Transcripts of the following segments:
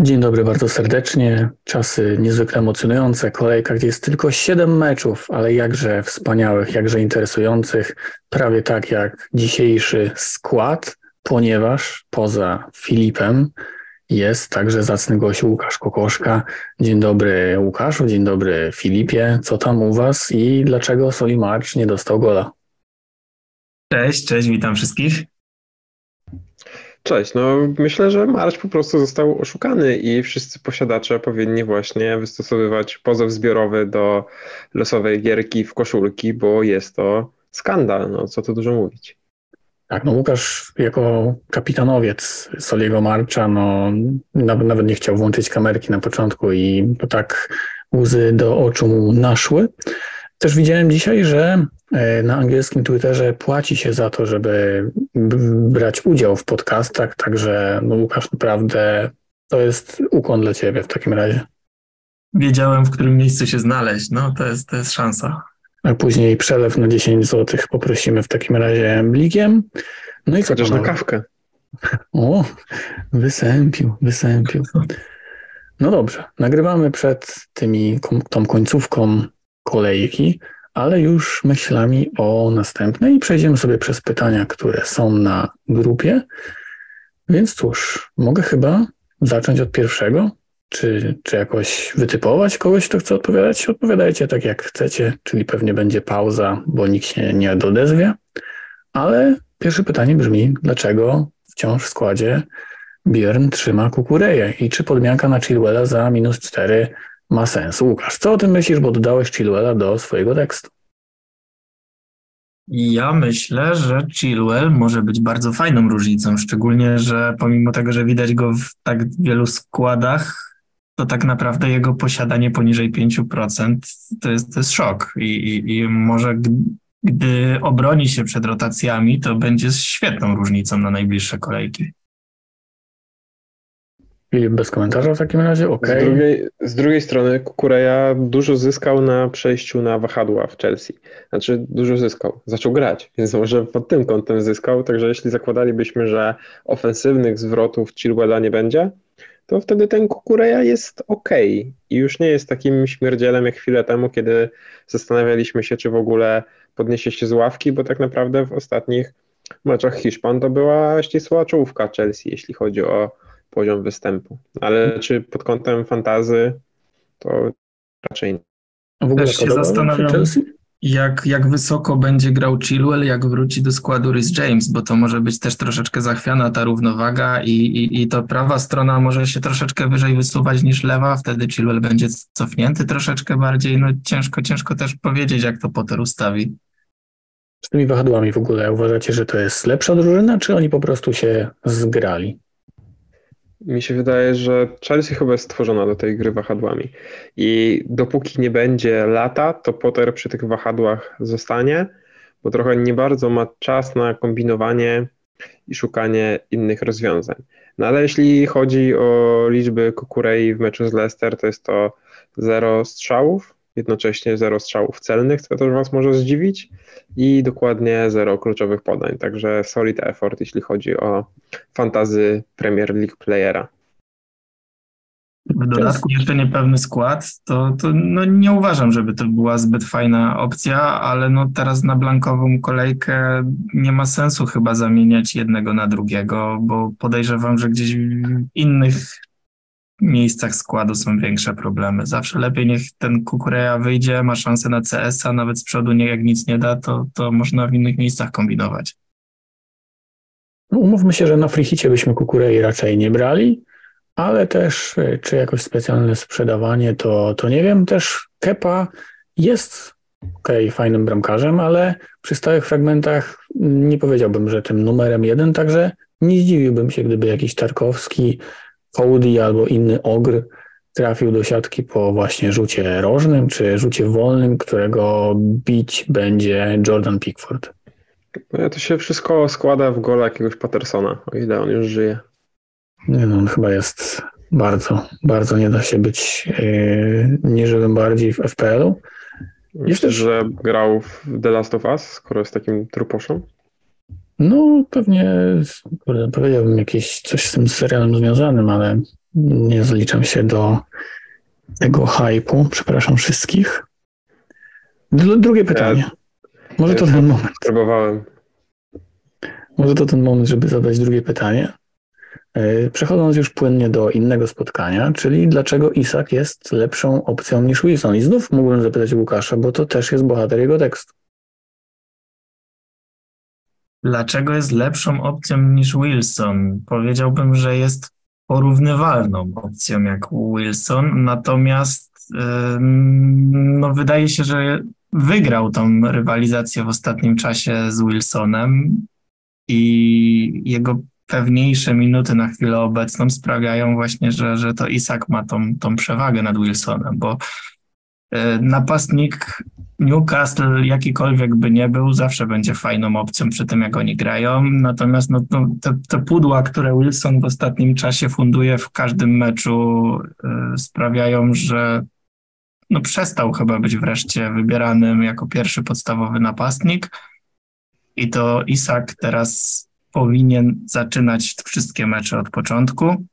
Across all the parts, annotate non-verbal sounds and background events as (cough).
Dzień dobry bardzo serdecznie. Czasy niezwykle emocjonujące. Kolejka, gdzie jest tylko 7 meczów, ale jakże wspaniałych, jakże interesujących. Prawie tak jak dzisiejszy skład, ponieważ poza Filipem jest także zacny gość Łukasz Kokoszka. Dzień dobry Łukaszu, dzień dobry Filipie. Co tam u Was i dlaczego Solimarcz nie dostał gola? Cześć, cześć, witam wszystkich. Cześć, no myślę, że Marsz po prostu został oszukany i wszyscy posiadacze powinni właśnie wystosowywać pozew zbiorowy do losowej gierki w koszulki, bo jest to skandal, no co tu dużo mówić. Tak, no Łukasz jako kapitanowiec Soliego Marcza, no nawet, nawet nie chciał włączyć kamerki na początku i tak łzy do oczu mu naszły. Też widziałem dzisiaj, że na angielskim Twitterze płaci się za to, żeby brać udział w podcastach, także no Łukasz, naprawdę to jest ukłon dla ciebie w takim razie. Wiedziałem, w którym miejscu się znaleźć, no to jest, to jest szansa. A później przelew na 10 zł poprosimy w takim razie blikiem. No i Chociaż na kawkę. O, wysępił, wysępił. No dobrze, nagrywamy przed tymi, tą końcówką kolejki, ale już myślami o następnej przejdziemy sobie przez pytania, które są na grupie. Więc cóż, mogę chyba zacząć od pierwszego. Czy, czy jakoś wytypować kogoś, kto chce odpowiadać? Odpowiadajcie tak, jak chcecie, czyli pewnie będzie pauza, bo nikt się nie odezwie. Ale pierwsze pytanie brzmi, dlaczego wciąż w składzie Björn trzyma kukureję i czy podmianka na Chilwella za minus 4 ma sens. Łukasz, co o tym myślisz, bo dodałeś Chilwella do swojego tekstu? Ja myślę, że Chilwell może być bardzo fajną różnicą, szczególnie, że pomimo tego, że widać go w tak wielu składach, to tak naprawdę jego posiadanie poniżej 5% to jest, to jest szok. I, i, i może gdy obroni się przed rotacjami, to będzie świetną różnicą na najbliższe kolejki. Filip bez komentarza w takim razie, ok. Z drugiej, z drugiej strony Kukureja dużo zyskał na przejściu na wahadła w Chelsea. Znaczy dużo zyskał, zaczął grać, więc może pod tym kątem zyskał, także jeśli zakładalibyśmy, że ofensywnych zwrotów Chilwella nie będzie, to wtedy ten Kukureja jest ok i już nie jest takim śmierdzielem jak chwilę temu, kiedy zastanawialiśmy się, czy w ogóle podniesie się z ławki, bo tak naprawdę w ostatnich meczach Hiszpan to była ścisła czołówka Chelsea, jeśli chodzi o poziom występu. Ale czy pod kątem fantazy, to raczej nie. W ogóle Też się zastanawiam, jak, jak wysoko będzie grał Chilwell, jak wróci do składu Rhys James, bo to może być też troszeczkę zachwiana ta równowaga i, i, i to prawa strona może się troszeczkę wyżej wysuwać niż lewa, wtedy Chilwell będzie cofnięty troszeczkę bardziej. No ciężko, ciężko też powiedzieć, jak to Potter ustawi. Z tymi wahadłami w ogóle uważacie, że to jest lepsza drużyna, czy oni po prostu się zgrali? Mi się wydaje, że Chelsea chyba jest stworzona do tej gry wahadłami. I dopóki nie będzie lata, to Potter przy tych wahadłach zostanie, bo trochę nie bardzo ma czas na kombinowanie i szukanie innych rozwiązań. No ale jeśli chodzi o liczby Kukurei w meczu z Leicester, to jest to zero strzałów, jednocześnie zero strzałów celnych, co też Was może zdziwić, i dokładnie zero kluczowych podań. Także solid effort, jeśli chodzi o fantazy Premier League playera. W dodatku jeszcze niepewny skład, to, to no nie uważam, żeby to była zbyt fajna opcja, ale no teraz na blankową kolejkę nie ma sensu chyba zamieniać jednego na drugiego, bo podejrzewam, że gdzieś w innych miejscach składu są większe problemy. Zawsze lepiej niech ten Kukureja wyjdzie, ma szansę na CS-a, nawet z przodu nie, jak nic nie da, to, to można w innych miejscach kombinować. No, umówmy się, że na frichicie byśmy Kukurei raczej nie brali, ale też e, czy jakoś specjalne sprzedawanie, to, to nie wiem. Też Kepa jest ok, fajnym bramkarzem, ale przy stałych fragmentach nie powiedziałbym, że tym numerem jeden, także nie zdziwiłbym się, gdyby jakiś Tarkowski Cody albo inny ogr trafił do siatki po właśnie rzucie rożnym czy rzucie wolnym, którego bić będzie Jordan Pickford. No, to się wszystko składa w gola jakiegoś Pattersona, o ile on już żyje. Nie no, on chyba jest bardzo, bardzo nie da się być yy, nieżywym bardziej w FPL-u. Myślę, że grał w The Last of Us, skoro jest takim truposzem? No, pewnie powiedziałbym jakieś coś z tym serialem związanym, ale nie zaliczam się do tego hypu. Przepraszam wszystkich. Drugie pytanie. Może to ten moment. Próbowałem. Może to ten moment, żeby zadać drugie pytanie. E, przechodząc już płynnie do innego spotkania, czyli dlaczego Isak jest lepszą opcją niż Wilson? I znów mógłbym zapytać Łukasza, bo to też jest bohater jego tekstu. Dlaczego jest lepszą opcją niż Wilson? Powiedziałbym, że jest porównywalną opcją jak Wilson, natomiast no, wydaje się, że wygrał tą rywalizację w ostatnim czasie z Wilsonem i jego pewniejsze minuty na chwilę obecną sprawiają właśnie, że, że to Isak ma tą, tą przewagę nad Wilsonem, bo napastnik Newcastle, jakikolwiek by nie był, zawsze będzie fajną opcją przy tym, jak oni grają. Natomiast no, no, te, te pudła, które Wilson w ostatnim czasie funduje w każdym meczu, y, sprawiają, że no, przestał chyba być wreszcie wybieranym jako pierwszy podstawowy napastnik. I to Isak teraz powinien zaczynać wszystkie mecze od początku.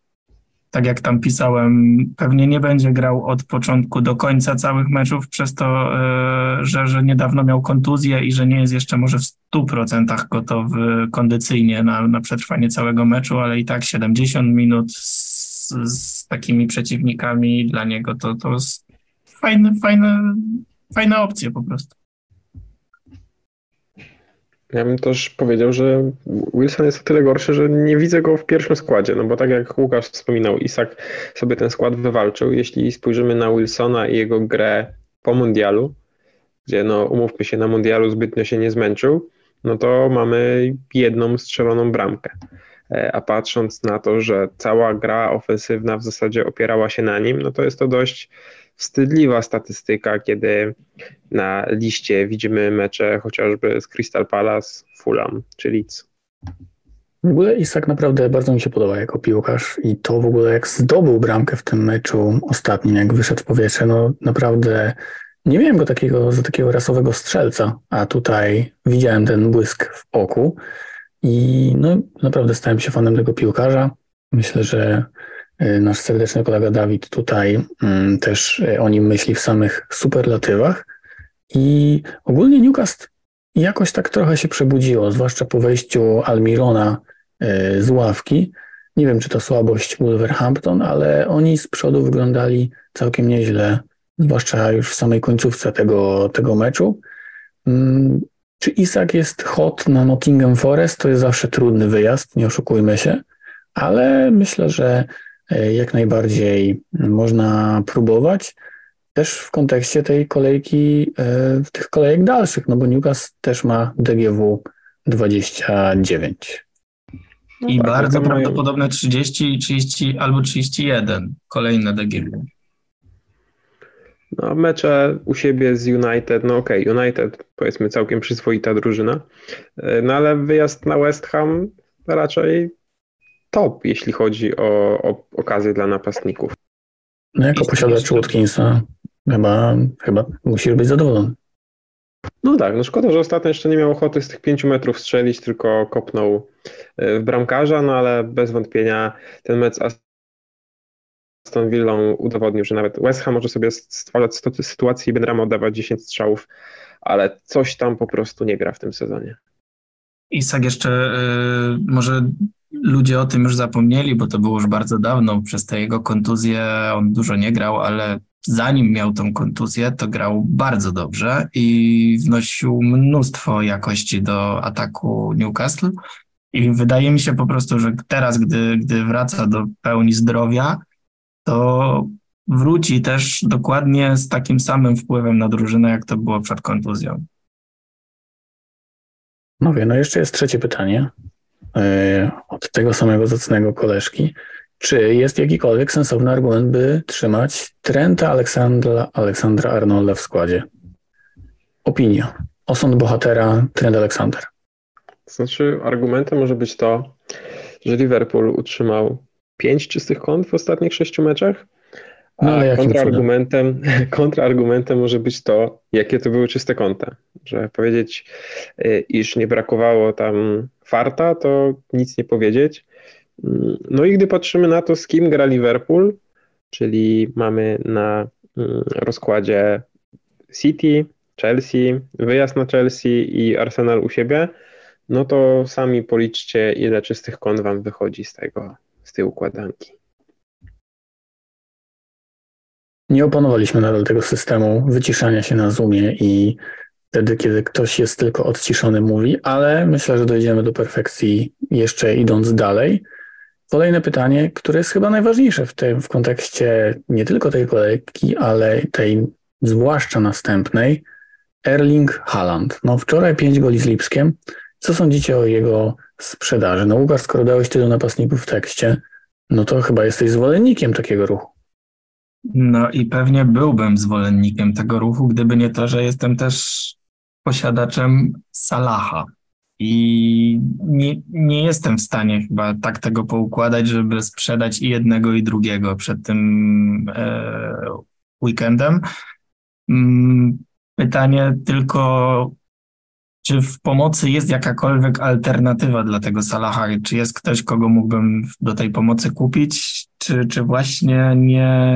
Tak jak tam pisałem, pewnie nie będzie grał od początku do końca całych meczów, przez to, e, że, że niedawno miał kontuzję i że nie jest jeszcze może w 100% gotowy kondycyjnie na, na przetrwanie całego meczu, ale i tak 70 minut z, z takimi przeciwnikami dla niego to, to jest fajne, fajne, fajna opcja po prostu. Ja bym też powiedział, że Wilson jest o tyle gorszy, że nie widzę go w pierwszym składzie, no bo tak jak Łukasz wspominał, Isak sobie ten skład wywalczył. Jeśli spojrzymy na Wilsona i jego grę po mundialu, gdzie no umówmy się, na mundialu zbytnio się nie zmęczył, no to mamy jedną strzeloną bramkę. E, a patrząc na to, że cała gra ofensywna w zasadzie opierała się na nim, no to jest to dość wstydliwa statystyka, kiedy na liście widzimy mecze chociażby z Crystal Palace, Fulham czy Leeds. W ogóle Isak naprawdę bardzo mi się podoba jako piłkarz i to w ogóle jak zdobył bramkę w tym meczu ostatnim, jak wyszedł w powietrze, no naprawdę nie miałem go takiego, za takiego rasowego strzelca, a tutaj widziałem ten błysk w oku i no naprawdę stałem się fanem tego piłkarza. Myślę, że Y, nasz serdeczny kolega Dawid tutaj mm, też y, o nim myśli w samych superlatywach. I ogólnie Newcastle jakoś tak trochę się przebudziło, zwłaszcza po wejściu Almirona y, z ławki. Nie wiem, czy to słabość Wolverhampton, ale oni z przodu wyglądali całkiem nieźle, zwłaszcza już w samej końcówce tego, tego meczu. Czy Isak jest hot na Nottingham Forest? To jest zawsze trudny wyjazd, nie oszukujmy się, ale myślę, że E, jak najbardziej można próbować. Też w kontekście tej kolejki, e, tych kolejek dalszych, no bo Newcastle też ma DGW 29. No I tak, bardzo prawdopodobne 30, 30 albo 31 kolejne DGW. No, mecze u siebie z United, no okej, okay, United powiedzmy całkiem przyzwoita drużyna, e, no ale wyjazd na West Ham raczej top, jeśli chodzi o, o okazję dla napastników. No jako posiadacz Watkinsa chyba, chyba musisz być zadowolony. No tak, no szkoda, że ostatnio jeszcze nie miał ochoty z tych pięciu metrów strzelić, tylko kopnął e, w bramkarza, no ale bez wątpienia ten mecz Aston Villą udowodnił, że nawet West Ham może sobie stwarzać sytuację i Benrama oddawać 10 strzałów, ale coś tam po prostu nie gra w tym sezonie. Isak jeszcze y, może ludzie o tym już zapomnieli, bo to było już bardzo dawno. Przez te jego kontuzje on dużo nie grał, ale zanim miał tą kontuzję, to grał bardzo dobrze i wnosił mnóstwo jakości do ataku Newcastle. I wydaje mi się po prostu, że teraz, gdy, gdy wraca do pełni zdrowia, to wróci też dokładnie z takim samym wpływem na drużynę, jak to było przed kontuzją. Mówię, no jeszcze jest trzecie pytanie. E, od tego samego zacnego koleżki. Czy jest jakikolwiek sensowny argument, by trzymać Trenta Aleksandra, Aleksandra Arnolda w składzie? Opinia. Osąd bohatera Trent Alexander. Znaczy, argumentem może być to, że Liverpool utrzymał pięć czystych kąt w ostatnich sześciu meczach, a no, kontrargumentem, (laughs) kontrargumentem może być to, jakie to były czyste konta. Że powiedzieć, y, iż nie brakowało tam farta, to nic nie powiedzieć. No i gdy patrzymy na to, z kim gra Liverpool, czyli mamy na mm, rozkładzie City, Chelsea, wyjazd na Chelsea i Arsenal u siebie, no to sami policzcie, ile czystych kąt wam wychodzi z tego, tej układanki. Nie opanowaliśmy nadal tego systemu wyciszania się na Zoomie i wtedy, kiedy ktoś jest tylko odciszony, mówi, ale myślę, że dojdziemy do perfekcji jeszcze idąc dalej. Kolejne pytanie, które jest chyba najważniejsze w tym w kontekście nie tylko tej kolejki, ale tej zwłaszcza następnej. Erling Haaland. No wczoraj 5 goli z Lipskiem. Co sądzicie o jego sprzedaży? No Łukasz, skoro dałeś tylu napastników w tekście, no to chyba jesteś zwolennikiem takiego ruchu. No i pewnie byłbym zwolennikiem tego ruchu, gdyby nie to, że jestem też posiadaczem Salaha. I nie, nie jestem w stanie chyba tak tego poukładać, żeby sprzedać i jednego, i drugiego przed tym e, weekendem. Mm, pytanie tylko, czy w pomocy jest jakakolwiek alternatywa dla tego Salaha? Czy jest ktoś, kogo mógłbym do tej pomocy kupić? Czy, czy właśnie nie,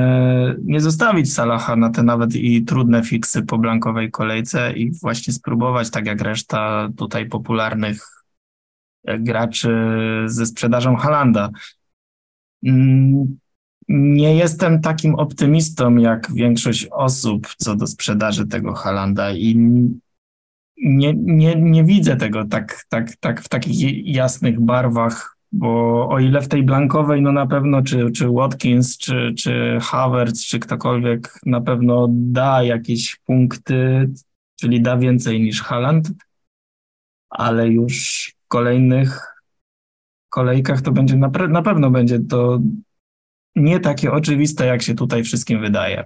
nie zostawić Salaha na te nawet i trudne fiksy po blankowej kolejce i właśnie spróbować, tak jak reszta tutaj popularnych graczy ze sprzedażą Halanda? Mm, nie jestem takim optymistą jak większość osób co do sprzedaży tego Halanda i nie, nie, nie widzę tego tak, tak, tak w takich jasnych barwach, bo o ile w tej blankowej, no na pewno czy, czy Watkins, czy, czy Havertz, czy ktokolwiek na pewno da jakieś punkty, czyli da więcej niż Haaland, ale już w kolejnych kolejkach to będzie, na, na pewno będzie to nie takie oczywiste, jak się tutaj wszystkim wydaje.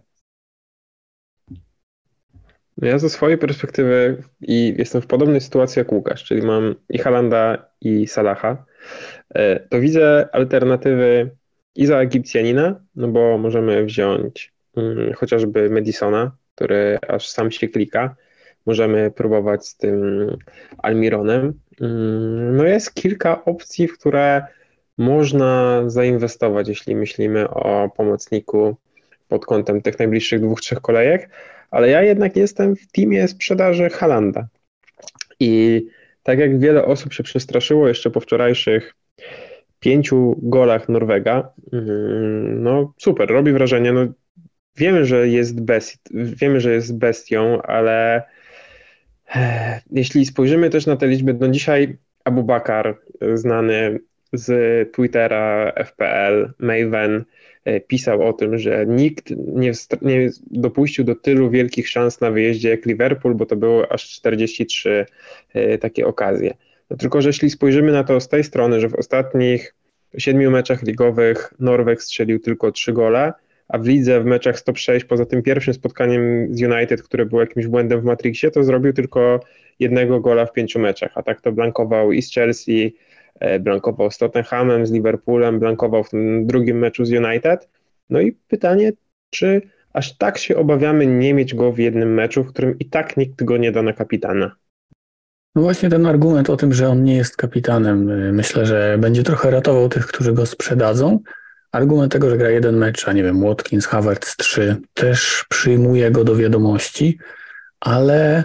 No ja ze swojej perspektywy i jestem w podobnej sytuacji jak Łukasz, czyli mam i Halanda i Salaha, e, to widzę alternatywy i za Egipcjanina, no bo możemy wziąć hmm, chociażby Madisona, który aż sam się klika. Możemy próbować z tym Almironem. Hmm, no jest kilka opcji, w które można zainwestować, jeśli myślimy o pomocniku pod kątem tych najbliższych dwóch, trzech kolejek ale ja jednak jestem w teamie sprzedaży Halanda. I tak jak wiele osób się przestraszyło jeszcze po wczorajszych pięciu golach Norwega, mm, no super, robi wrażenie. No, wiemy, że jest best, wiemy, że jest bestią, ale eh, jeśli spojrzymy też na te liczby, no dzisiaj Abu Bakar, znany z Twittera FPL, Maven, pisał o tym, że nikt nie, nie, dopuścił do tylu wielkich szans na wyjeździe jak Liverpool, bo to było aż 43 e, takie okazje. No tylko, że jeśli spojrzymy na to z tej strony, że w ostatnich siedmiu meczach ligowych Norweg strzelił tylko trzy gole, a w lidze w meczach stop 6, poza tym pierwszym spotkaniem z United, które było jakimś błędem w Matrixie, to zrobił tylko jednego gola w pięciu meczach, a tak to blankował i z Chelsea, E, blankował z Tottenhamem, z Liverpoolem, blankował w tym drugim meczu z United. No i pytanie, czy aż tak się obawiamy nie mieć go w jednym meczu, w którym i tak nikt go nie da na kapitana? No właśnie ten argument o tym, że on nie jest kapitanem, y, myślę, że będzie trochę ratował tych, którzy go sprzedadzą. Argument tego, że gra jeden mecz, a nie wiem, Watkins, Havertz 3, też przyjmuje go do wiadomości, ale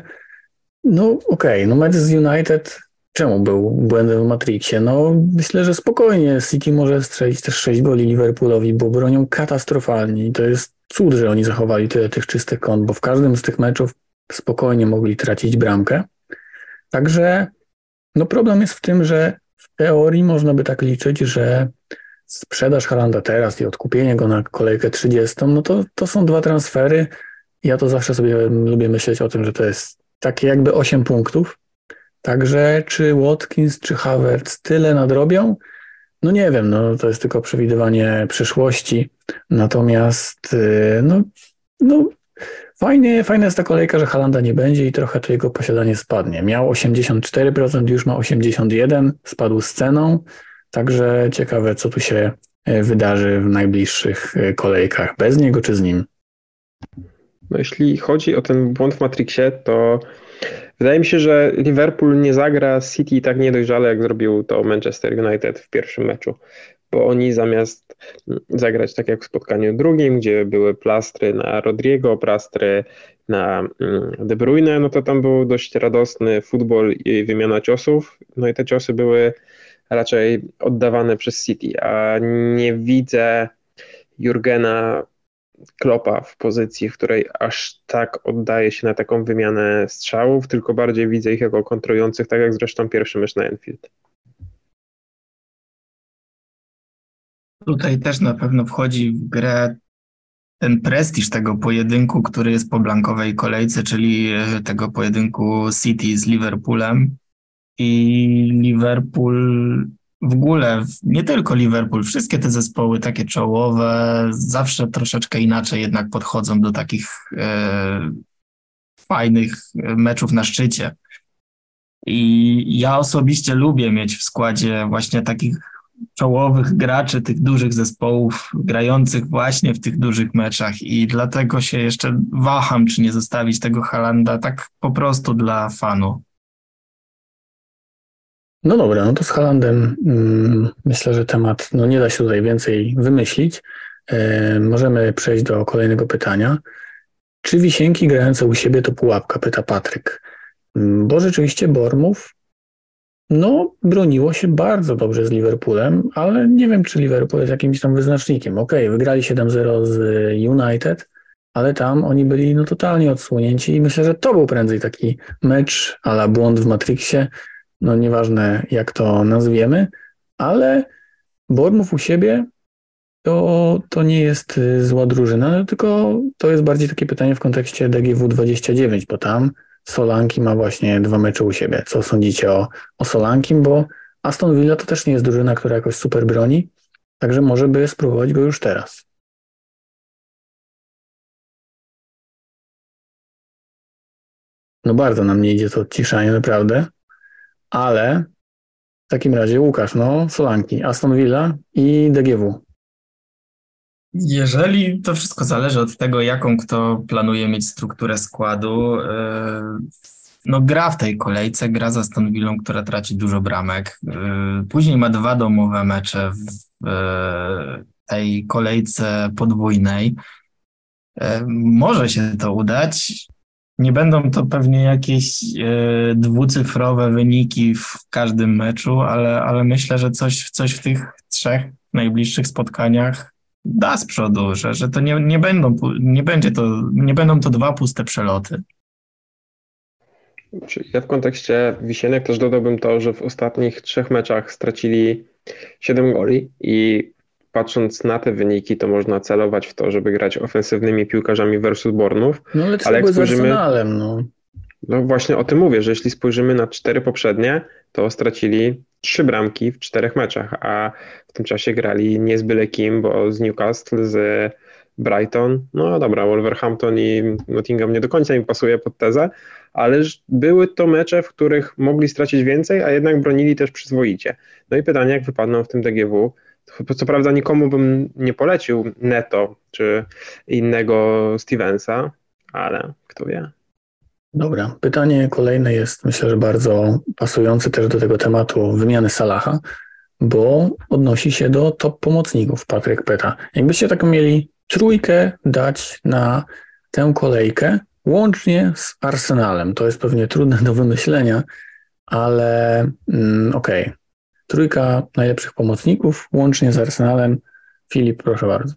no okej, okay, no mecz z United Czemu był błędem w Matrixie? No, myślę, że spokojnie City może strzelić też 6 goli Liverpoolowi, bo bronią katastrofalnie i to jest cud, że oni zachowali tyle tych czystych kąt, bo w każdym z tych meczów spokojnie mogli tracić bramkę. Także no problem jest w tym, że w teorii można by tak liczyć, że sprzedaż Halanda teraz i odkupienie go na kolejkę 30, no to, to są dwa transfery. Ja to zawsze sobie lubię myśleć o tym, że to jest takie jakby 8 punktów, Także czy Watkins, czy Havertz tyle nadrobią? No nie wiem, no to jest tylko przewidywanie przyszłości. Natomiast y, no, no fajnie, fajna jest ta kolejka, że Halanda nie będzie i trochę to jego posiadanie spadnie. Miał 84%, już ma 81%, spadł z ceną. Także ciekawe, co tu się y, wydarzy w najbliższych y, kolejkach. Bez niego czy z nim? No jeśli chodzi o ten błąd w Matrixie, to Wydaje mi się, że Liverpool nie zagra City tak niedojrzale, jak zrobił to Manchester United w pierwszym meczu. bo oni zamiast zagrać tak jak w spotkaniu drugim, gdzie były plastry na Rodriego, plastry na mm, De Bruyne, no to tam był dość radosny futbol i wymiana ciosów, no i te ciosy były raczej oddawane przez City, a nie widzę Jurgena Klopa w pozycji, w której aż tak oddaje się na taką wymianę strzałów, tylko bardziej widzę ich jako kontrolujących, tak jak zresztą pierwszy mecz na Enfield. Tutaj też na pewno wchodzi w grę ten prestiż tego pojedynku, który jest po blankowej kolejce, czyli e, tego pojedynku City z Liverpoolem. I Liverpool w ogóle, nie tylko Liverpool, wszystkie te zespoły takie czołowe zawsze troszeczkę inaczej jednak podchodzą do takich e, fajnych meczów na szczycie. I ja osobiście lubię mieć w składzie właśnie takich czołowych graczy tych dużych zespołów, grających właśnie w tych dużych meczach i dlatego się jeszcze waham, czy nie zostawić tego Halanda tak po prostu dla fanu. No dobra, no to z Halandem mm, myślę, że temat, no nie da się tutaj więcej wymyślić. E, możemy przejść do kolejnego pytania. Czy wisienki grające u siebie to pułapka, pyta Patryk. Mm, bo rzeczywiście Bormów no, broniło się bardzo dobrze z Liverpoolem, ale nie wiem, czy Liverpool jest jakimś tam wyznacznikiem. Okej, okay, wygrali 7-0 z United, ale tam oni byli no, totalnie odsłonięci i myślę, że to był prędzej taki mecz ala błąd w Matrixie, no nieważne jak to nazwiemy, ale Bournemouth u siebie to, to nie jest y, zła drużyna, no, tylko to jest bardziej takie pytanie w kontekście DGW 29, bo tam Solanki ma właśnie dwa mecze u siebie. Co sądzicie o, o Solankim? Bo Aston Villa to też nie jest drużyna, która jakoś super broni, także może by spróbować go już teraz. No bardzo nam nie idzie to odciszanie, naprawdę. Ale w takim razie Łukasz, no Solanki, Aston Villa i DGW. Jeżeli to wszystko zależy od tego, jaką kto planuje mieć strukturę składu, e, no gra w tej kolejce, gra za Aston Villą, która traci dużo bramek. E, później ma dwa domowe mecze w e, tej kolejce podwójnej. Może się to udać. Nie będą to pewnie jakieś dwucyfrowe wyniki w każdym meczu, ale, ale myślę, że coś, coś w tych trzech najbliższych spotkaniach da z przodu, że, że to nie, nie, będą, nie, będzie to, nie będą to dwa puste przeloty. Ja w kontekście Wisienek też dodałbym to, że w ostatnich trzech meczach stracili 7 goli i patrząc na te wyniki, to można celować w to, żeby grać ofensywnymi piłkarzami versus Bornów. No ale, ale jak spojrzymy, no. no właśnie o tym mówię, że jeśli spojrzymy na cztery poprzednie, to stracili trzy bramki w czterech meczach, a w tym czasie grali nie z byle kim, bo z Newcastle, z Brighton, no dobra, Wolverhampton i Nottingham nie do końca mi pasuje pod tezę, ale były to mecze, w których mogli stracić więcej, a jednak bronili też przyzwoicie. No i pytanie, jak wypadną w tym DGW, co prawda nikomu bym nie polecił Neto czy innego Stevensa, ale kto wie. Dobra, pytanie kolejne jest myślę, że bardzo pasujące też do tego tematu wymiany Salaha, bo odnosi się do top pomocników, Patryk pyta. Jakbyście taką mieli trójkę dać na tę kolejkę, łącznie z Arsenalem, to jest pewnie trudne do wymyślenia, ale mm, okej. Okay. Trójka najlepszych pomocników, łącznie z Arsenalem. Filip, proszę bardzo.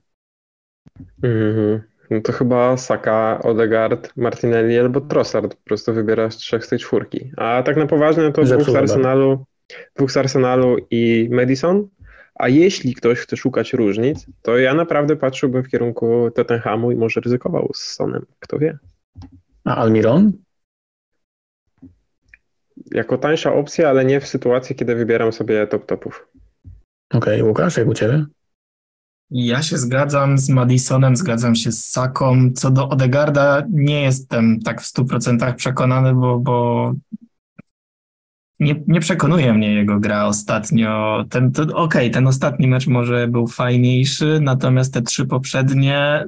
Mm -hmm. No to chyba Saka, Odegaard, Martinelli albo Trossard. Po prostu wybierasz trzech z tej czwórki. A tak na poważnie no to dwóch z, Arsenalu, dwóch z Arsenalu i Madison. A jeśli ktoś chce szukać różnic, to ja naprawdę patrzyłbym w kierunku Tottenhamu i może ryzykował z Sonem. Kto wie. A Almiron? Jako tańsza opcja, ale nie w sytuacji, kiedy wybieram sobie top-topów. Okej, okay, Łukasz, jak u Ciebie? Ja się zgadzam z Madisonem, zgadzam się z Saką. Co do Odegarda nie jestem tak w 100% przekonany, bo, bo nie, nie przekonuje mnie jego gra ostatnio. Ten, Okej, okay, ten ostatni mecz może był fajniejszy, natomiast te trzy poprzednie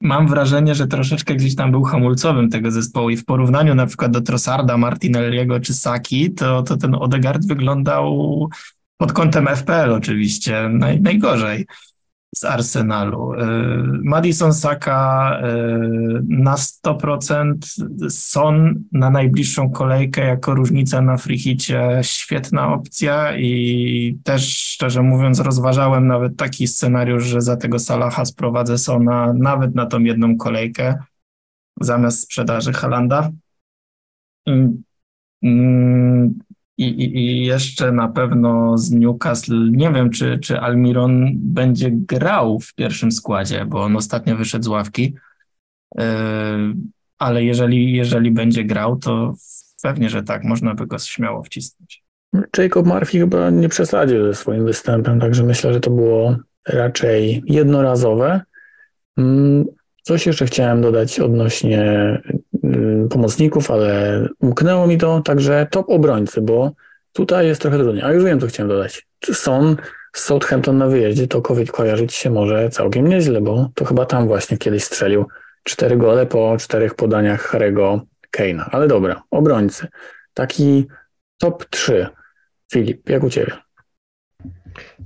mam wrażenie, że troszeczkę gdzieś tam był hamulcowym tego zespołu i w porównaniu na przykład do Trossarda, Martinelliego czy Saki, to, to ten Odegard wyglądał pod kątem FPL oczywiście naj, najgorzej z Arsenalu. Y, Madison Saka y, na 100%, Son na najbliższą kolejkę jako różnica na frichicie, świetna opcja i też szczerze mówiąc rozważałem nawet taki scenariusz, że za tego Salaha sprowadzę Sona nawet na tą jedną kolejkę zamiast sprzedaży Halanda. I, i, I, jeszcze na pewno z Newcastle, nie wiem, czy, czy Almiron będzie grał w pierwszym składzie, bo on ostatnio wyszedł z ławki, yy, ale jeżeli, jeżeli będzie grał, to pewnie, że tak, można by go śmiało wcisnąć. Jacob Murphy chyba nie przesadził ze swoim występem, także myślę, że to było raczej jednorazowe. Mm, coś jeszcze chciałem dodać odnośnie pomocników, ale umknęło mi to, także top obrońcy, bo tutaj jest trochę trudniej. A już wiem, co chciałem dodać. Son z Southampton na wyjeździe, to COVID kojarzyć się może całkiem nieźle, bo to chyba tam właśnie kiedyś strzelił cztery gole po czterech podaniach Harry'ego Kane'a. Ale dobra, obrońcy. Taki top 3. Filip, jak u Ciebie?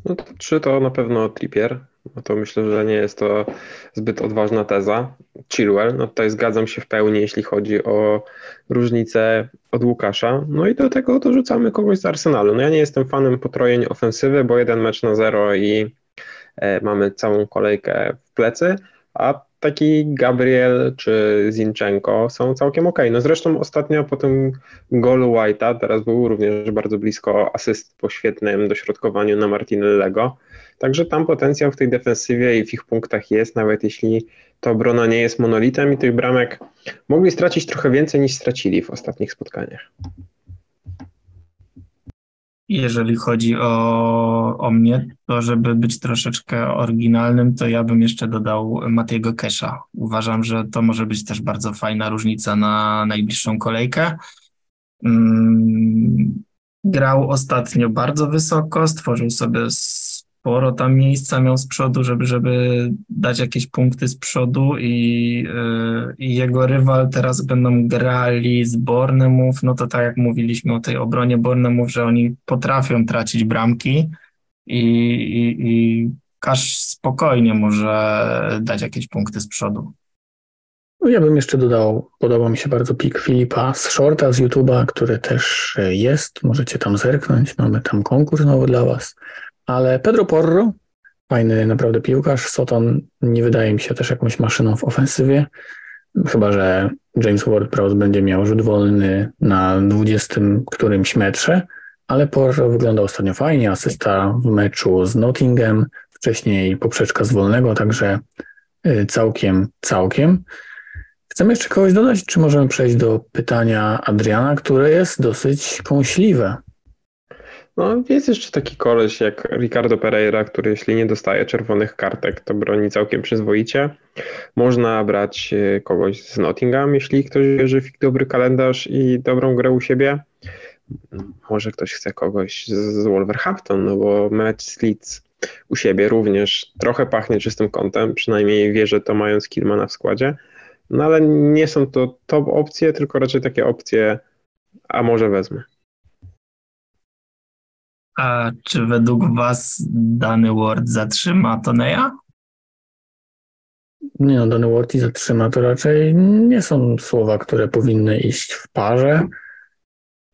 No to 3 to na pewno Trippier, no to myślę, że nie jest to zbyt odważna teza. Chilwell, no tutaj zgadzam się w pełni, jeśli chodzi o różnicę od Łukasza. No i do tego dorzucamy kogoś z Arsenalu. No ja nie jestem fanem potrojeń ofensywy, bo jeden mecz na zero i e, mamy całą kolejkę w plecy, a taki Gabriel czy Zinchenko są całkiem ok. No zresztą ostatnio po tym golu White'a, teraz był również bardzo blisko asyst po świetnym dośrodkowaniu na Martinellego. Także tam potencjał w tej defensywie i w ich punktach jest, nawet jeśli to obrona nie jest monolitem i tych bramek mogli stracić trochę więcej niż stracili w ostatnich spotkaniach. Jeżeli chodzi o, o mnie, to żeby być troszeczkę oryginalnym, to ja bym jeszcze dodał Matiego Kesha. Uważam, że to może być też bardzo fajna różnica na najbliższą kolejkę. Mm, grał ostatnio bardzo wysoko, stworzył sobie sporo tam miejsca miał z przodu, żeby, żeby dać jakieś punkty z przodu i, yy, i jego rywal teraz będą grali z Bornemów, no to tak jak mówiliśmy o tej obronie Bornemów, że oni potrafią tracić bramki i, i, i Kasz spokojnie może dać jakieś punkty z przodu. No ja bym jeszcze dodał, podoba mi się bardzo pik Filipa z Shorta z YouTube'a, który też jest, możecie tam zerknąć, mamy tam konkurs nowy dla Was. Ale Pedro Porro, fajny naprawdę piłkarz. Soton nie wydaje mi się też jakąś maszyną w ofensywie. Chyba, że James Ward-Prowse będzie miał rzut wolny na 20 którymś metrze, ale Porro wygląda ostatnio fajnie. Asysta w meczu z Nottingham, wcześniej poprzeczka z wolnego, także y, całkiem, całkiem. Chcemy jeszcze kogoś dodać, czy możemy przejść do pytania Adriana, które jest dosyć kąśliwe? No, jest jeszcze taki koleś jak Ricardo Pereira, który jeśli nie dostaje czerwonych kartek, to broni całkiem przyzwoicie. Można brać e, kogoś z Nottingham, jeśli ktoś wierzy w dobry kalendarz i dobrą grę u siebie. Może ktoś chce kogoś z Wolverhampton, no bo mecz z Leeds u siebie również trochę pachnie czystym kątem, przynajmniej wierzę to mając Kilmana w składzie. No ale nie są to top opcje, tylko raczej takie opcje, a może wezmę. A czy według Was dany Word zatrzyma Toneja? Nie no, dany Word i zatrzyma to raczej nie są słowa, które powinny iść w parze.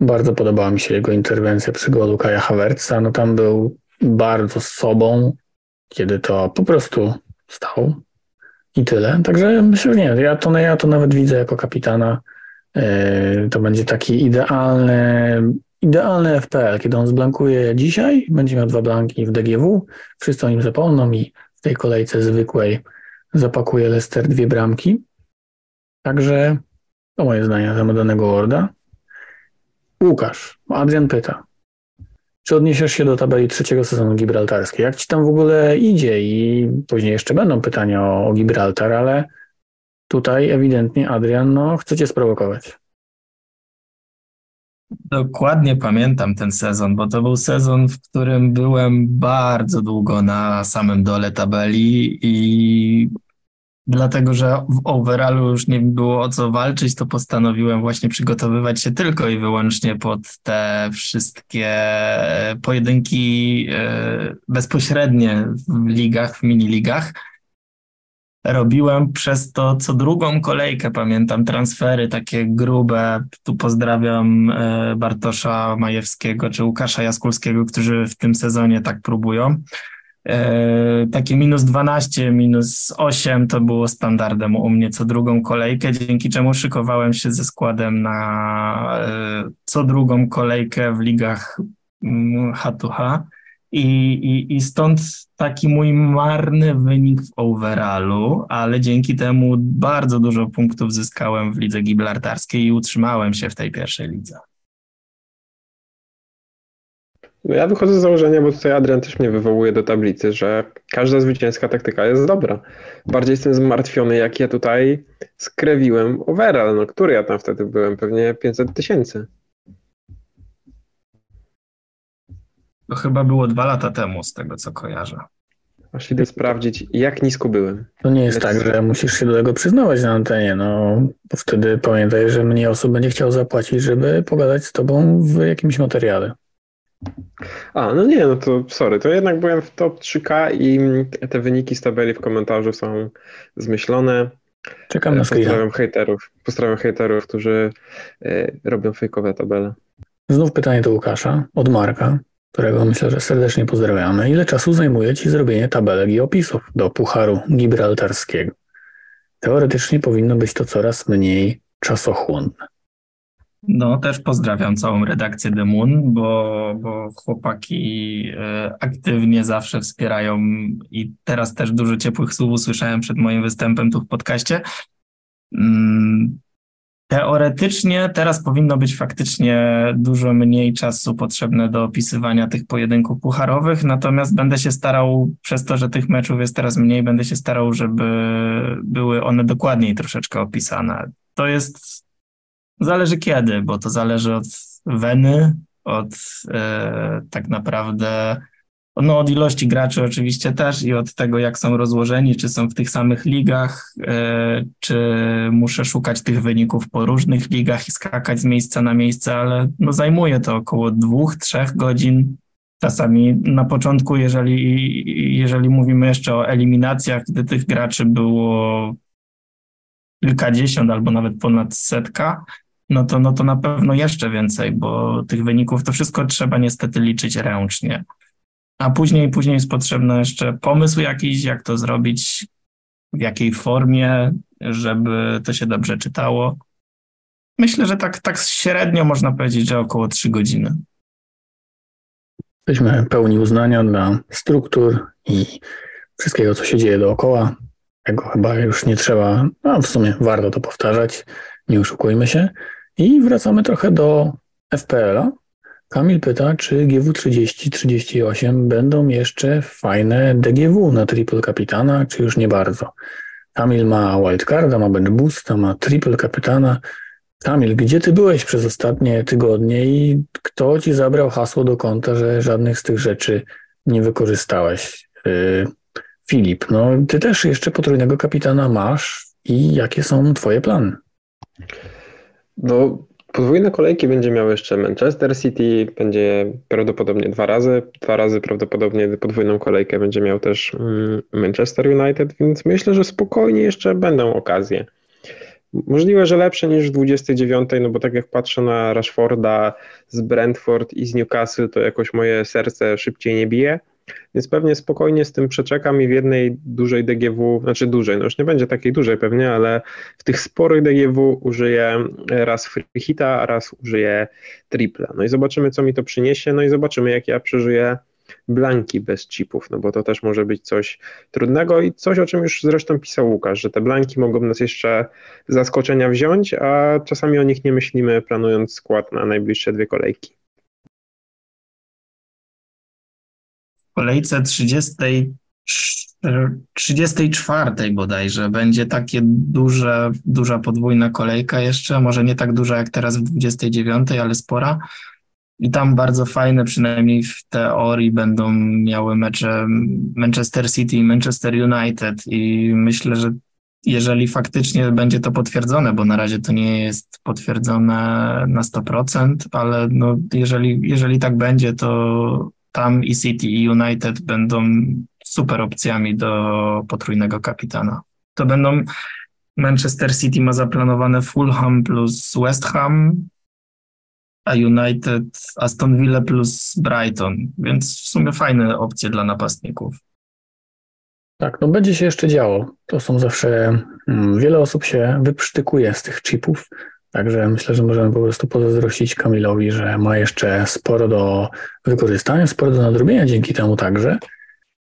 Bardzo podobała mi się jego interwencja przy golu Kaja Havertza. No tam był bardzo z sobą, kiedy to po prostu stał i tyle. Także myślę, że nie, ja Toneja to nawet widzę jako kapitana. Yy, to będzie taki idealny idealny FPL, kiedy on zblankuje dzisiaj, będzie miał dwa blanki w DGW, wszyscy o nim zapomną i w tej kolejce zwykłej zapakuje Lester dwie bramki. Także to moje zdanie na danego Worda. Łukasz, Adrian pyta, czy odniesiesz się do tabeli trzeciego sezonu gibraltarskiej? Jak ci tam w ogóle idzie? I później jeszcze będą pytania o, o Gibraltar, ale tutaj ewidentnie Adrian no, chce cię sprowokować. Dokładnie pamiętam ten sezon, bo to był sezon, w którym byłem bardzo długo na samym dole tabeli i dlatego że w overallu już nie było o co walczyć, to postanowiłem właśnie przygotowywać się tylko i wyłącznie pod te wszystkie pojedynki e, bezpośrednie w ligach, w mini-ligach. Robiłem przez to co drugą kolejkę, pamiętam, transfery takie grube. Tu pozdrawiam e, Bartosza Majewskiego czy Łukasza Jaskulskiego, którzy w tym sezonie tak próbują. E, takie minus 12, minus 8 to było standardem u mnie co drugą kolejkę, dzięki czemu szykowałem się ze składem na e, co drugą kolejkę w ligach H2H. I, i, I stąd taki mój marny wynik w overallu, ale dzięki temu bardzo dużo punktów zyskałem w lidze gibraltarskiej i utrzymałem się w tej pierwszej lidze. No ja wychodzę z założenia, bo tutaj Adrian też mnie wywołuje do tablicy, że każda zwycięska taktyka jest dobra. Bardziej jestem zmartwiony, jak ja tutaj skrewiłem overall. No, który ja tam wtedy byłem? Pewnie 500 tysięcy. To chyba było dwa lata temu, z tego co kojarzę. Aż idę sprawdzić, jak nisko byłem. To nie jest tak, że musisz się do tego przyznawać na antenie, no bo wtedy pamiętaj, że mniej osób będzie chciał zapłacić, żeby pogadać z tobą w jakimś materiale. A, no nie, no to sorry, to jednak byłem w top 3K i te wyniki z tabeli w komentarzu są zmyślone. Czekam na screena. Pozdrawiam hejterów, pozdrawiam hejterów, którzy y, robią fejkowe tabele. Znów pytanie do Łukasza od Marka, którego myślę, że serdecznie pozdrawiamy. Ile czasu zajmuje Ci zrobienie tabelek i opisów do Pucharu Gibraltarskiego? Teoretycznie powinno być to coraz mniej czasochłonne. No, też pozdrawiam całą redakcję The Moon, bo, bo chłopaki e, aktywnie zawsze wspierają i teraz też dużo ciepłych słów usłyszałem przed moim występem tu w podcaście. Teoretycznie teraz powinno być faktycznie dużo mniej czasu potrzebne do opisywania tych pojedynków pucharowych, natomiast będę się starał, przez to, że tych meczów jest teraz mniej, będę się starał, żeby były one dokładniej troszeczkę opisane. To jest Zależy kiedy, bo to zależy od weny, od e, tak naprawdę no, od ilości graczy oczywiście też i od tego, jak są rozłożeni, czy są w tych samych ligach, e, czy muszę szukać tych wyników po różnych ligach i skakać z miejsca na miejsce, ale no, zajmuje to około dwóch, trzech godzin. Czasami na początku, jeżeli, jeżeli mówimy jeszcze o eliminacjach, gdy tych graczy było kilkadziesiąt albo nawet ponad setka, no to, no to na pewno jeszcze więcej, bo tych wyników to wszystko trzeba niestety liczyć ręcznie. A później, później jest potrzebny jeszcze pomysł jakiś, jak to zrobić, w jakiej formie, żeby to się dobrze czytało. Myślę, że tak, tak średnio można powiedzieć, że około 3 godziny. Jesteśmy pełni uznania dla struktur i wszystkiego, co się dzieje dookoła. Tego chyba już nie trzeba, a w sumie warto to powtarzać, nie oszukujmy się. I wracamy trochę do FPL-a. Kamil pyta, czy GW30-38 będą jeszcze fajne DGW na triple kapitana, czy już nie bardzo. Kamil ma wildcarda, ma bench boosta, ma triple kapitana. Kamil, gdzie ty byłeś przez ostatnie tygodnie i kto ci zabrał hasło do konta, że żadnych z tych rzeczy nie wykorzystałeś? Yy, Filip, no ty też jeszcze potrójnego kapitana masz i jakie są twoje plany? No, podwójne kolejki będzie miał jeszcze Manchester City, będzie prawdopodobnie dwa razy, dwa razy prawdopodobnie podwójną kolejkę będzie miał też mm, Manchester United, więc myślę, że spokojnie jeszcze będą okazje. Możliwe, że lepsze niż w 29, no bo tak jak patrzę na Rashforda z Brentford i z Newcastle, to jakoś moje serce szybciej nie bije. Więc pewnie spokojnie z tym przeczekam i w jednej dużej DGW, znaczy dużej, no już nie będzie takiej dużej pewnie, ale w tych sporych DGW użyję raz free hita, a raz użyję tripla. No i zobaczymy, co mi to przyniesie, no i zobaczymy, jak ja przeżyję blanki bez chipów, no bo to też może być coś trudnego i coś, o czym już zresztą pisał Łukasz, że te blanki mogą nas jeszcze zaskoczenia wziąć, a czasami o nich nie myślimy, planując skład na najbliższe dwie kolejki. Kolejce 30, 34 bodajże będzie takie duże, duża podwójna kolejka jeszcze, może nie tak duża jak teraz w 29, ale spora. I tam bardzo fajne, przynajmniej w teorii, będą miały mecze Manchester City i Manchester United. I myślę, że jeżeli faktycznie będzie to potwierdzone, bo na razie to nie jest potwierdzone na 100%, ale no jeżeli, jeżeli tak będzie, to tam i City i United będą super opcjami do potrójnego kapitana. To będą Manchester City ma zaplanowane Fulham plus West Ham, a United Aston Villa plus Brighton, więc w sumie fajne opcje dla napastników. Tak, no będzie się jeszcze działo. To są zawsze, mm, wiele osób się wyprztykuje z tych chipów, także myślę, że możemy po prostu pozazdrościć Kamilowi, że ma jeszcze sporo do wykorzystania, sporo do nadrobienia dzięki temu także.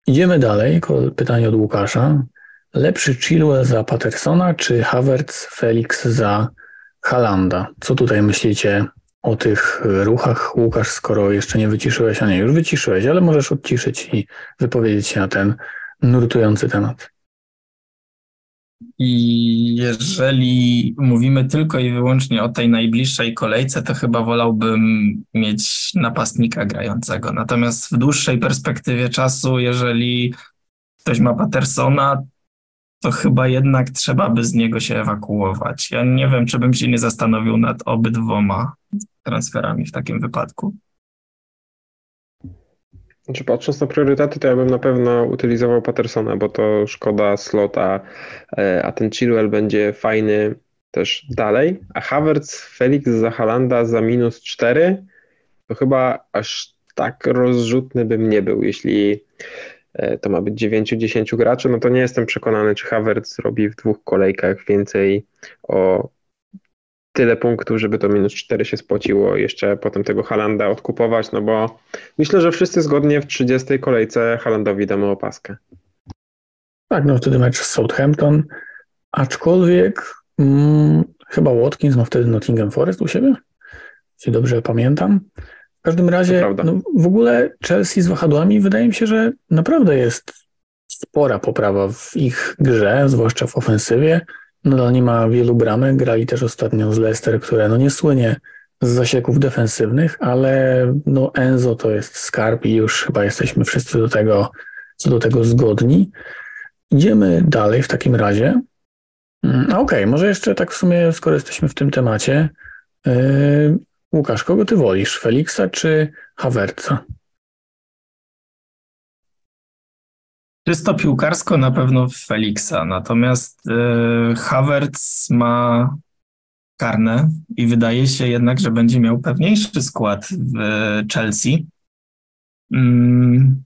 Idziemy dalej, pytanie od Łukasza. Lepszy Chilwell za Pattersona, czy Havertz Felix za Halanda? Co tutaj myślicie o tych ruchach, Łukasz, skoro jeszcze nie wyciszyłeś, a nie, już wyciszyłeś, ale możesz odciszyć i wypowiedzieć się na ten nurtujący temat. I jeżeli mówimy tylko i wyłącznie o tej najbliższej kolejce, to chyba wolałbym mieć napastnika grającego. Natomiast w dłuższej perspektywie czasu, jeżeli ktoś ma Pattersona, to chyba jednak trzeba by z niego się ewakuować. Ja nie wiem, czy bym się nie zastanowił nad obydwoma transferami w takim wypadku. Znaczy, patrząc na priorytety, to ja bym na pewno utylizował Pattersona, bo to szkoda slota, e, a ten Chilwell będzie fajny też dalej. A Havertz, Felix za Halanda za minus 4, to chyba aż tak rozrzutny bym nie był, jeśli e, to ma być 9-10 graczy, no to nie jestem przekonany, czy Havertz robi w dwóch kolejkach więcej o tyle punktów, żeby to minus 4 się spłaciło, jeszcze potem tego Halanda odkupować, no bo myślę, że wszyscy zgodnie w 30 kolejce Halandowi damy opaskę. Tak, no wtedy mecz z Southampton, aczkolwiek hmm, chyba Watkins ma wtedy Nottingham Forest u siebie, jeśli dobrze pamiętam. W każdym razie no, w ogóle Chelsea z wahadłami wydaje mi się, że naprawdę jest spora poprawa w ich grze, zwłaszcza w ofensywie nadal nie ma wielu bramek. Grali też ostatnio z Leicester, które no nie słynie z zasieków defensywnych, ale no Enzo to jest skarb i już chyba jesteśmy wszyscy do tego, co do tego zgodni. Idziemy dalej w takim razie. Mm, okej, okay, może jeszcze tak w sumie, skoro jesteśmy w tym temacie, yy, Łukasz, kogo ty wolisz, Feliksa czy Hawerca? Czysto piłkarsko na pewno Feliksa, natomiast yy, Havertz ma karne i wydaje się jednak, że będzie miał pewniejszy skład w Chelsea. Mm,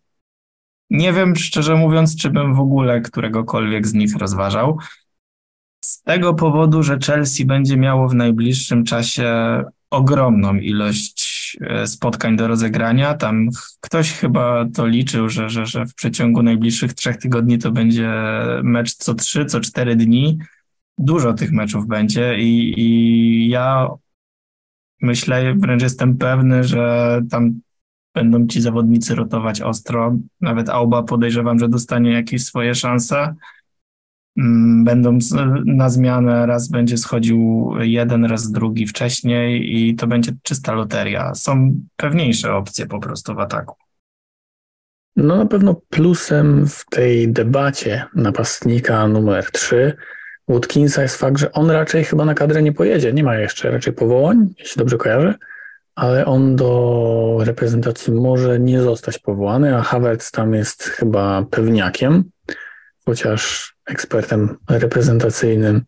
nie wiem, szczerze mówiąc, czy bym w ogóle któregokolwiek z nich rozważał. Z tego powodu, że Chelsea będzie miało w najbliższym czasie ogromną ilość E, spotkań do rozegrania. Tam ktoś chyba to liczył, że, że, że w przeciągu najbliższych trzech tygodni to będzie mecz co trzy, co cztery dni. Dużo tych meczów będzie i, i ja myślę, wręcz jestem pewny, że tam będą ci zawodnicy rotować ostro. Nawet Auba podejrzewam, że dostanie jakieś swoje szanse. Mm, będą na zmianę, raz będzie schodził jeden, raz drugi wcześniej i to będzie czysta loteria. Są pewniejsze opcje po prostu w ataku. No na pewno plusem w tej debacie napastnika numer 3 Watkinsa jest fakt, że on raczej chyba na kadrę nie pojedzie. Nie ma jeszcze raczej powołań, jeśli dobrze kojarzę, ale on do reprezentacji może nie zostać powołany, a Havertz tam jest chyba pewniakiem, chociaż ekspertem reprezentacyjnym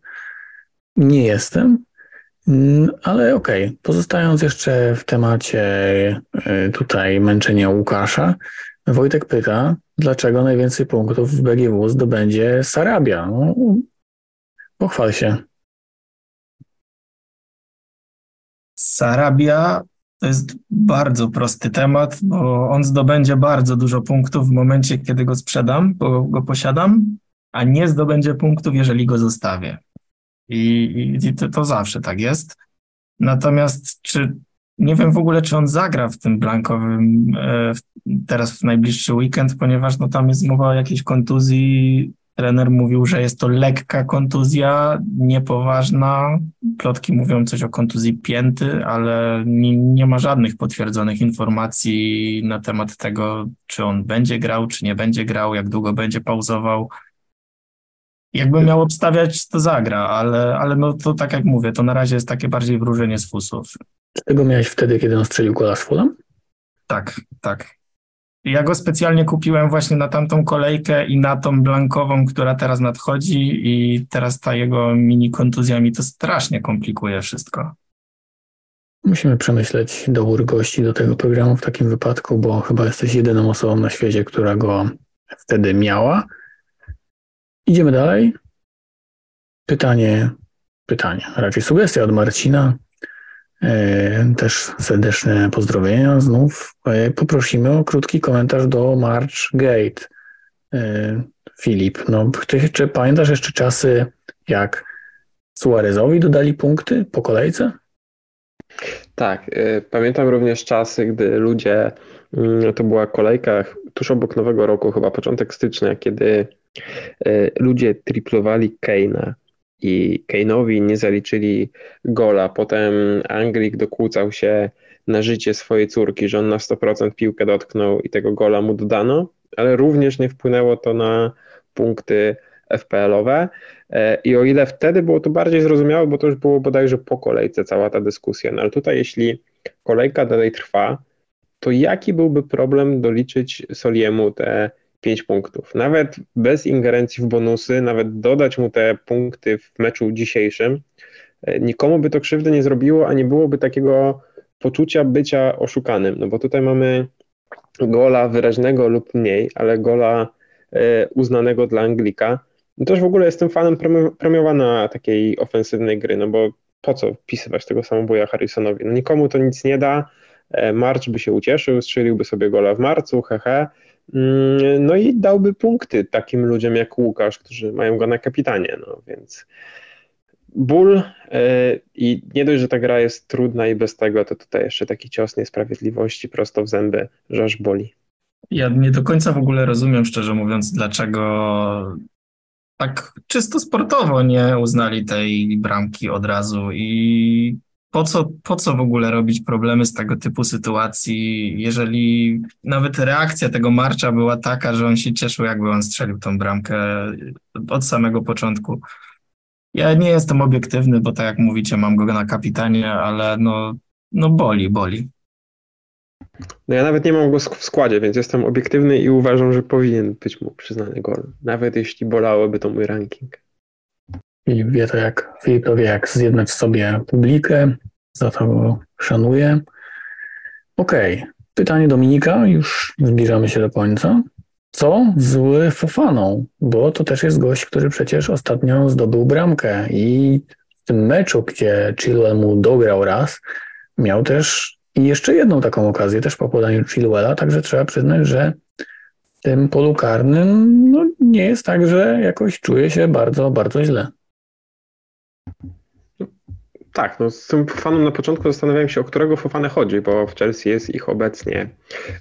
nie jestem, mm, ale okej, okay. pozostając jeszcze w temacie e, tutaj męczenia Łukasza, Wojtek pyta, dlaczego najwięcej punktów w BGW zdobędzie Sarabia? No, pochwal się. Sarabia to jest bardzo prosty temat, bo on zdobędzie bardzo dużo punktów w momencie, kiedy go sprzedam, bo go posiadam, a nie zdobędzie punktów, jeżeli go zostawię. I, i to, to, zawsze tak jest. Natomiast czy nie wiem w ogóle, czy on zagra w tym blankowym e, teraz w najbliższy weekend, ponieważ no, tam jest mowa o jakiejś kontuzji. Trener mówił, że jest to lekka kontuzja, niepoważna. Plotki mówią coś o kontuzji pięty, ale nie, nie ma żadnych potwierdzonych informacji na temat tego, czy on będzie grał, czy nie będzie grał, jak długo będzie pauzował. Jakbym miał obstawiać, to zagra, ale, ale no to tak jak mówię, to na razie jest takie bardziej wróżenie z fusów. Czy tego miałeś wtedy, kiedy on strzelił gola z Fulham? Tak, tak. Ja go specjalnie kupiłem właśnie na tamtą kolejkę i na tą blankową, która teraz nadchodzi i teraz ta jego mini kontuzja mi to strasznie komplikuje wszystko. Musimy przemyśleć dobór gości do tego programu w takim wypadku, bo chyba jesteś jedyną osobą na świecie, która go wtedy miała. Idziemy dalej. Pytanie, pytanie, raczej sugestia od Marcina. E, też serdeczne pozdrowienia znów. E, poprosimy o krótki komentarz do March Gate. E, Filip, no, ty, czy pamiętasz jeszcze czasy, jak Suarezowi dodali punkty po kolejce? Tak, pamiętam również czasy, gdy ludzie, mm, to była kolejka tuż obok Nowego Roku, chyba początek stycznia, kiedy ludzie triplowali Keina i Kane'owi nie zaliczyli gola. Potem Anglik dokłócał się na życie swojej córki, że on na 100% piłkę dotknął i tego gola mu dodano, ale również nie wpłynęło to na punkty FPL-owe. E, I o ile wtedy było to bardziej zrozumiałe, bo to już było bodajże po kolejce cała ta dyskusja, no ale tutaj jeśli kolejka dalej trwa, to jaki byłby problem doliczyć Soliemu te 5 punktów. Nawet bez ingerencji w bonusy, nawet dodać mu te punkty w meczu dzisiejszym, e, nikomu by to krzywdy nie zrobiło, a nie byłoby takiego poczucia bycia oszukanym. No bo tutaj mamy gola wyraźnego lub mniej, ale gola e, uznanego dla Anglika. No też w ogóle jestem fanem premiowania takiej ofensywnej gry, no bo po co wpisywać tego samobuja Harrisonowi? No nikomu to nic nie da. E, March by się ucieszył, strzeliłby sobie gola w marcu, hehe. Mm, no i dałby punkty takim ludziom jak Łukasz, którzy mają go na kapitanie. No więc ból e, i nie dość, że ta gra jest trudna i bez tego, to tutaj jeszcze taki cios niesprawiedliwości prosto w zęby, że aż boli. Ja nie do końca w ogóle rozumiem, szczerze mówiąc, dlaczego tak czysto sportowo nie uznali tej bramki od razu i po co, po co w ogóle robić problemy z tego typu sytuacji, jeżeli nawet reakcja tego Marcza była taka, że on się cieszył, jakby on strzelił tą bramkę od samego początku. Ja nie jestem obiektywny, bo tak jak mówicie, mam go na kapitanie, ale no, no boli, boli. No ja nawet nie mam go w składzie, więc jestem obiektywny i uważam, że powinien być mu przyznany gol. Nawet jeśli bolałoby to mój ranking. Filip wie to jak, Filip to wie jak zjednać sobie publikę, za to go szanuję. Okej, okay. pytanie Dominika, już zbliżamy się do końca. Co z Fofaną? Bo to też jest gość, który przecież ostatnio zdobył bramkę i w tym meczu, gdzie Chilwell mu dograł raz, miał też i jeszcze jedną taką okazję, też po podaniu Chilwella, także trzeba przyznać, że w tym polu karnym no, nie jest tak, że jakoś czuje się bardzo, bardzo źle. Tak, no z tym Fofanem na początku zastanawiałem się, o którego Fofanę chodzi, bo w Chelsea jest ich obecnie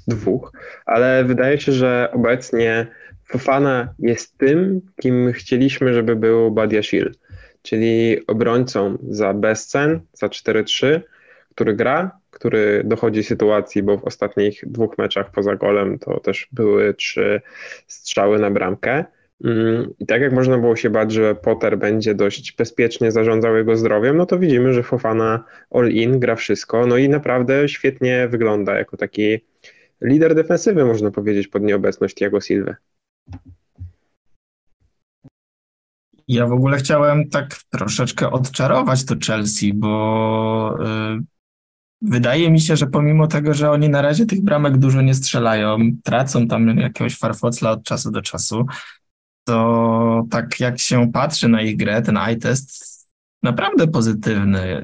dwóch, ale wydaje się, że obecnie Fofana jest tym, kim chcieliśmy, żeby był Badiashil, czyli obrońcą za bezcen, za 4-3, który gra, który dochodzi sytuacji, bo w ostatnich dwóch meczach poza golem to też były trzy strzały na bramkę I tak jak można było się bać, że Potter będzie dość bezpiecznie zarządzał jego zdrowiem, no to widzimy, że Fofana all-in gra wszystko, no i naprawdę świetnie wygląda jako taki lider defensywy, można powiedzieć, pod nieobecność Tiago Silva. Ja w ogóle chciałem tak troszeczkę odczarować to Chelsea, bo yy, wydaje mi się, że pomimo tego, że oni na razie tych bramek dużo nie strzelają, tracą tam jakiegoś farfocla od czasu do czasu, to tak jak się patrzy na ich grę, ten eye test naprawdę pozytywny, y,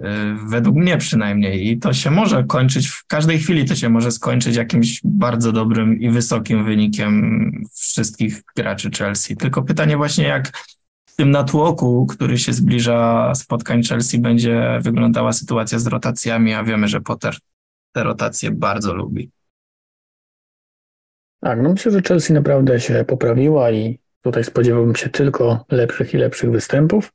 według mnie przynajmniej. I to się może kończyć, w każdej chwili to się może skończyć jakimś bardzo dobrym i wysokim wynikiem wszystkich graczy Chelsea. Tylko pytanie właśnie, jak w tym natłoku, który się zbliża spotkań Chelsea, będzie wyglądała sytuacja z rotacjami, a wiemy, że Potter te rotacje bardzo lubi. Tak, no myślę, że Chelsea naprawdę się poprawiła i Tutaj spodziewałbym się tylko lepszych i lepszych występów.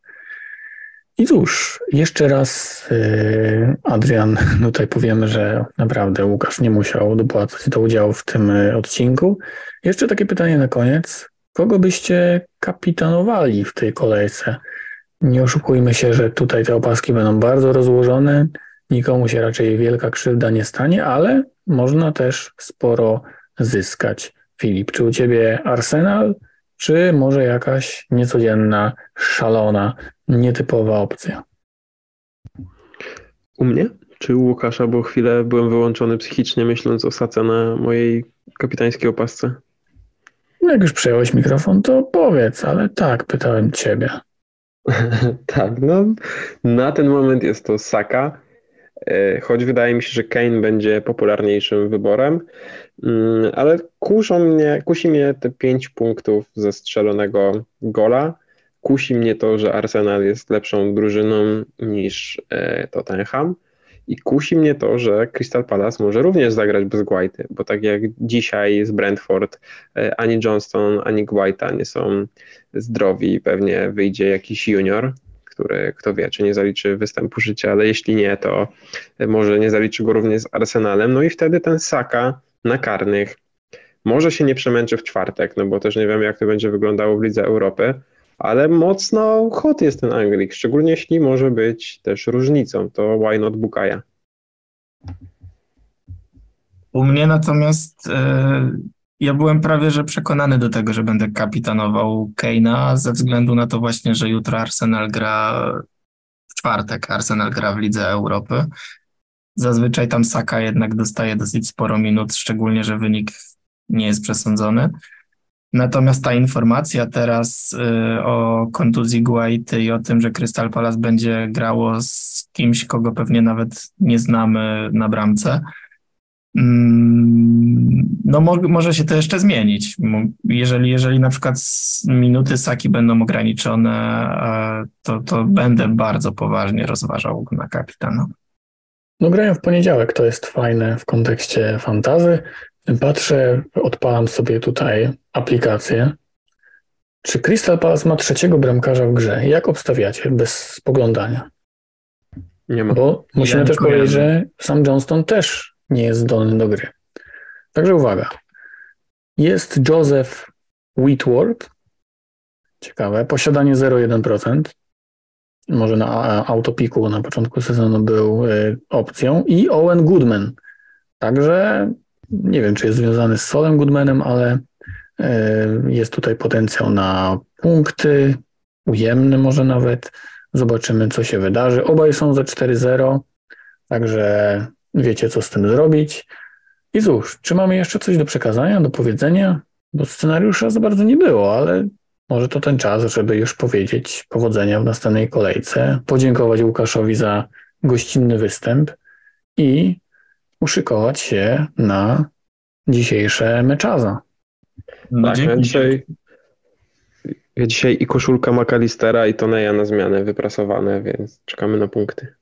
I cóż, jeszcze raz yy, Adrian, (laughs) tutaj powiemy, że naprawdę Łukasz nie musiał dopłacać do udziału w tym yy, odcinku. Jeszcze takie pytanie na koniec. kogo byście kapitanowali w tej kolejce? Nie oszukujmy się, że tutaj te opaski będą bardzo rozłożone. Nikomu się raczej wielka krzywda nie stanie, ale można też sporo zyskać. Filip, czy u ciebie Arsenal, czy może jakaś niecodzienna, szalona, nietypowa opcja? U mnie? Czy u Łukasza, bo chwilę byłem wyłączony psychicznie, myśląc o Sace na mojej kapitańskiej opasce? No jak już przejąłeś mikrofon, to powiedz, ale tak, pytałem ciebie. (laughs) tak, no na ten moment jest to Saka, choć wydaje mi się, że Kane będzie popularniejszym wyborem, mm, ale kuszą mnie, kusi mnie te pięć punktów ze strzelonego gola, kusi mnie to, że Arsenal jest lepszą drużyną niż e, Tottenham, i kusi mnie to, że Crystal Palace może również zagrać bez Guaity, bo tak jak dzisiaj z Brentford e, ani Johnston, ani Guaita nie są zdrowi, pewnie wyjdzie jakiś junior, który kto wie, czy nie zaliczy występu życia, ale jeśli nie, to może nie zaliczy go również z Arsenalem. No i wtedy ten Saka na karnych może się nie przemęczy w czwartek, no bo też nie wiemy, jak to będzie wyglądało w Lidze Europy, ale mocno hot jest ten Anglik, szczególnie jeśli może być też różnicą, to why not Bukaja? U mnie natomiast e, ja byłem prawie że przekonany do tego, że będę kapitanował Keina ze względu na to właśnie, że jutro Arsenal gra w czwartek, Arsenal gra w Lidze Europy. Zazwyczaj tam Saka jednak dostaje dosyć sporo minut, szczególnie, że wynik nie jest przesądzony. Natomiast ta informacja teraz y, o kontuzji Guaity i o tym, że Crystal Palace będzie grało z kimś, kogo pewnie nawet nie znamy na bramce, no mo może się to jeszcze zmienić. Jeżeli, jeżeli na przykład minuty Saki będą ograniczone, to, to będę bardzo poważnie rozważał na kapitana. No grają w poniedziałek, to jest fajne w kontekście fantazy. Patrzę, odpalam sobie tutaj aplikację. Czy Crystal Palace ma trzeciego bramkarza w grze? Jak obstawiacie bez spoglądania? Nie ma. Bo musimy ja też powiedzieć, że sam Johnston też nie jest zdolny do gry. Także uwaga. Jest Joseph Whitworth. Ciekawe. Posiadanie 0,1%. Może na autopiku na początku sezonu był y, opcją. I Owen Goodman. Także nie wiem, czy jest związany z Solem Goodmanem, ale e, jest tutaj potencjał na punkty, ujemny może nawet. Zobaczymy, co się wydarzy. Obaj są za 4-0, także wiecie, co z tym zrobić. I cóż, czy mamy jeszcze coś do przekazania, do powiedzenia? Bo scenariusza za bardzo nie było, ale może to ten czas, żeby już powiedzieć powodzenia w następnej kolejce, podziękować Łukaszowi za gościnny występ i uszykować się na dzisiejsze meczaza. No, tak, ja dzisiaj, ja dzisiaj i koszulka McAllistera i Toneja na zmianę wyprasowane, więc czekamy na punkty.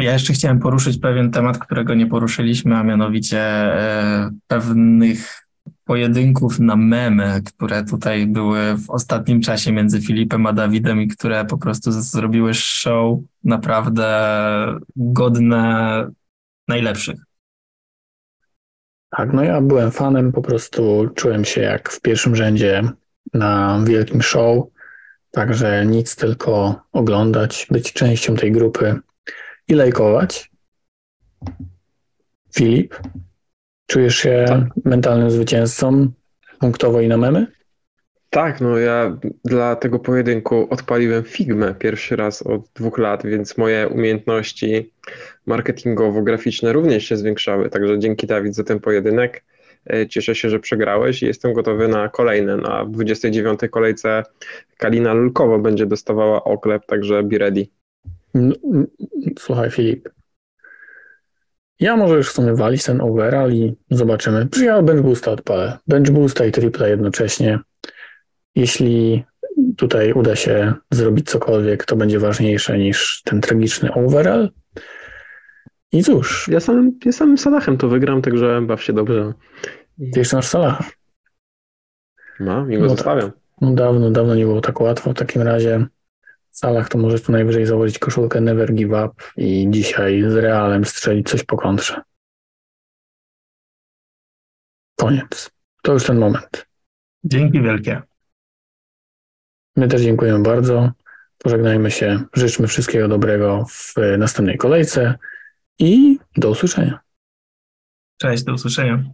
Ja jeszcze chciałem poruszyć pewien temat, którego nie poruszyliśmy, a mianowicie e, pewnych pojedynków na memy, które tutaj były w ostatnim czasie między Filipem a Dawidem i które po prostu zrobiły show naprawdę godne najlepszych. Tak, no ja byłem fanem, po prostu czułem się jak w pierwszym rzędzie na wielkim show, także nic tylko oglądać, być częścią tej grupy i lajkować. Filip, czujesz się tak. mentalnym zwycięzcą punktowo i na memy? Tak, no ja dla tego pojedynku odpaliłem Figmę pierwszy raz od dwóch lat, więc moje umiejętności marketingowo-graficzne również się zwiększały. Także dzięki Dawid za ten pojedynek. E, cieszę się, że przegrałeś i jestem gotowy na kolejne. Na 29. kolejce Kalina Lulkowo będzie dostawała oklep, także be ready. Słuchaj Filip, ja może już w sumie walić ten overall i zobaczymy. Ja bench boosta odpalę. Bench boosta i triple jednocześnie. Jeśli tutaj uda się zrobić cokolwiek, to będzie ważniejsze niż ten tragiczny overall. I cóż. Ja samym, ja samym Salahem to wygram, także baw się dobrze. Ty jeszcze masz Salaha. Mam i go no zostawiam. Tak. No dawno, dawno nie było tak łatwo. W takim razie salach, to możesz tu najwyżej założyć koszulkę Never Give Up i dzisiaj z Realem strzelić coś po kontrze. Koniec. To już ten moment. Dzięki wielkie. My też dziękujemy bardzo. Pożegnajmy się. Życzmy wszystkiego dobrego w następnej kolejce i do usłyszenia. Cześć, do usłyszenia.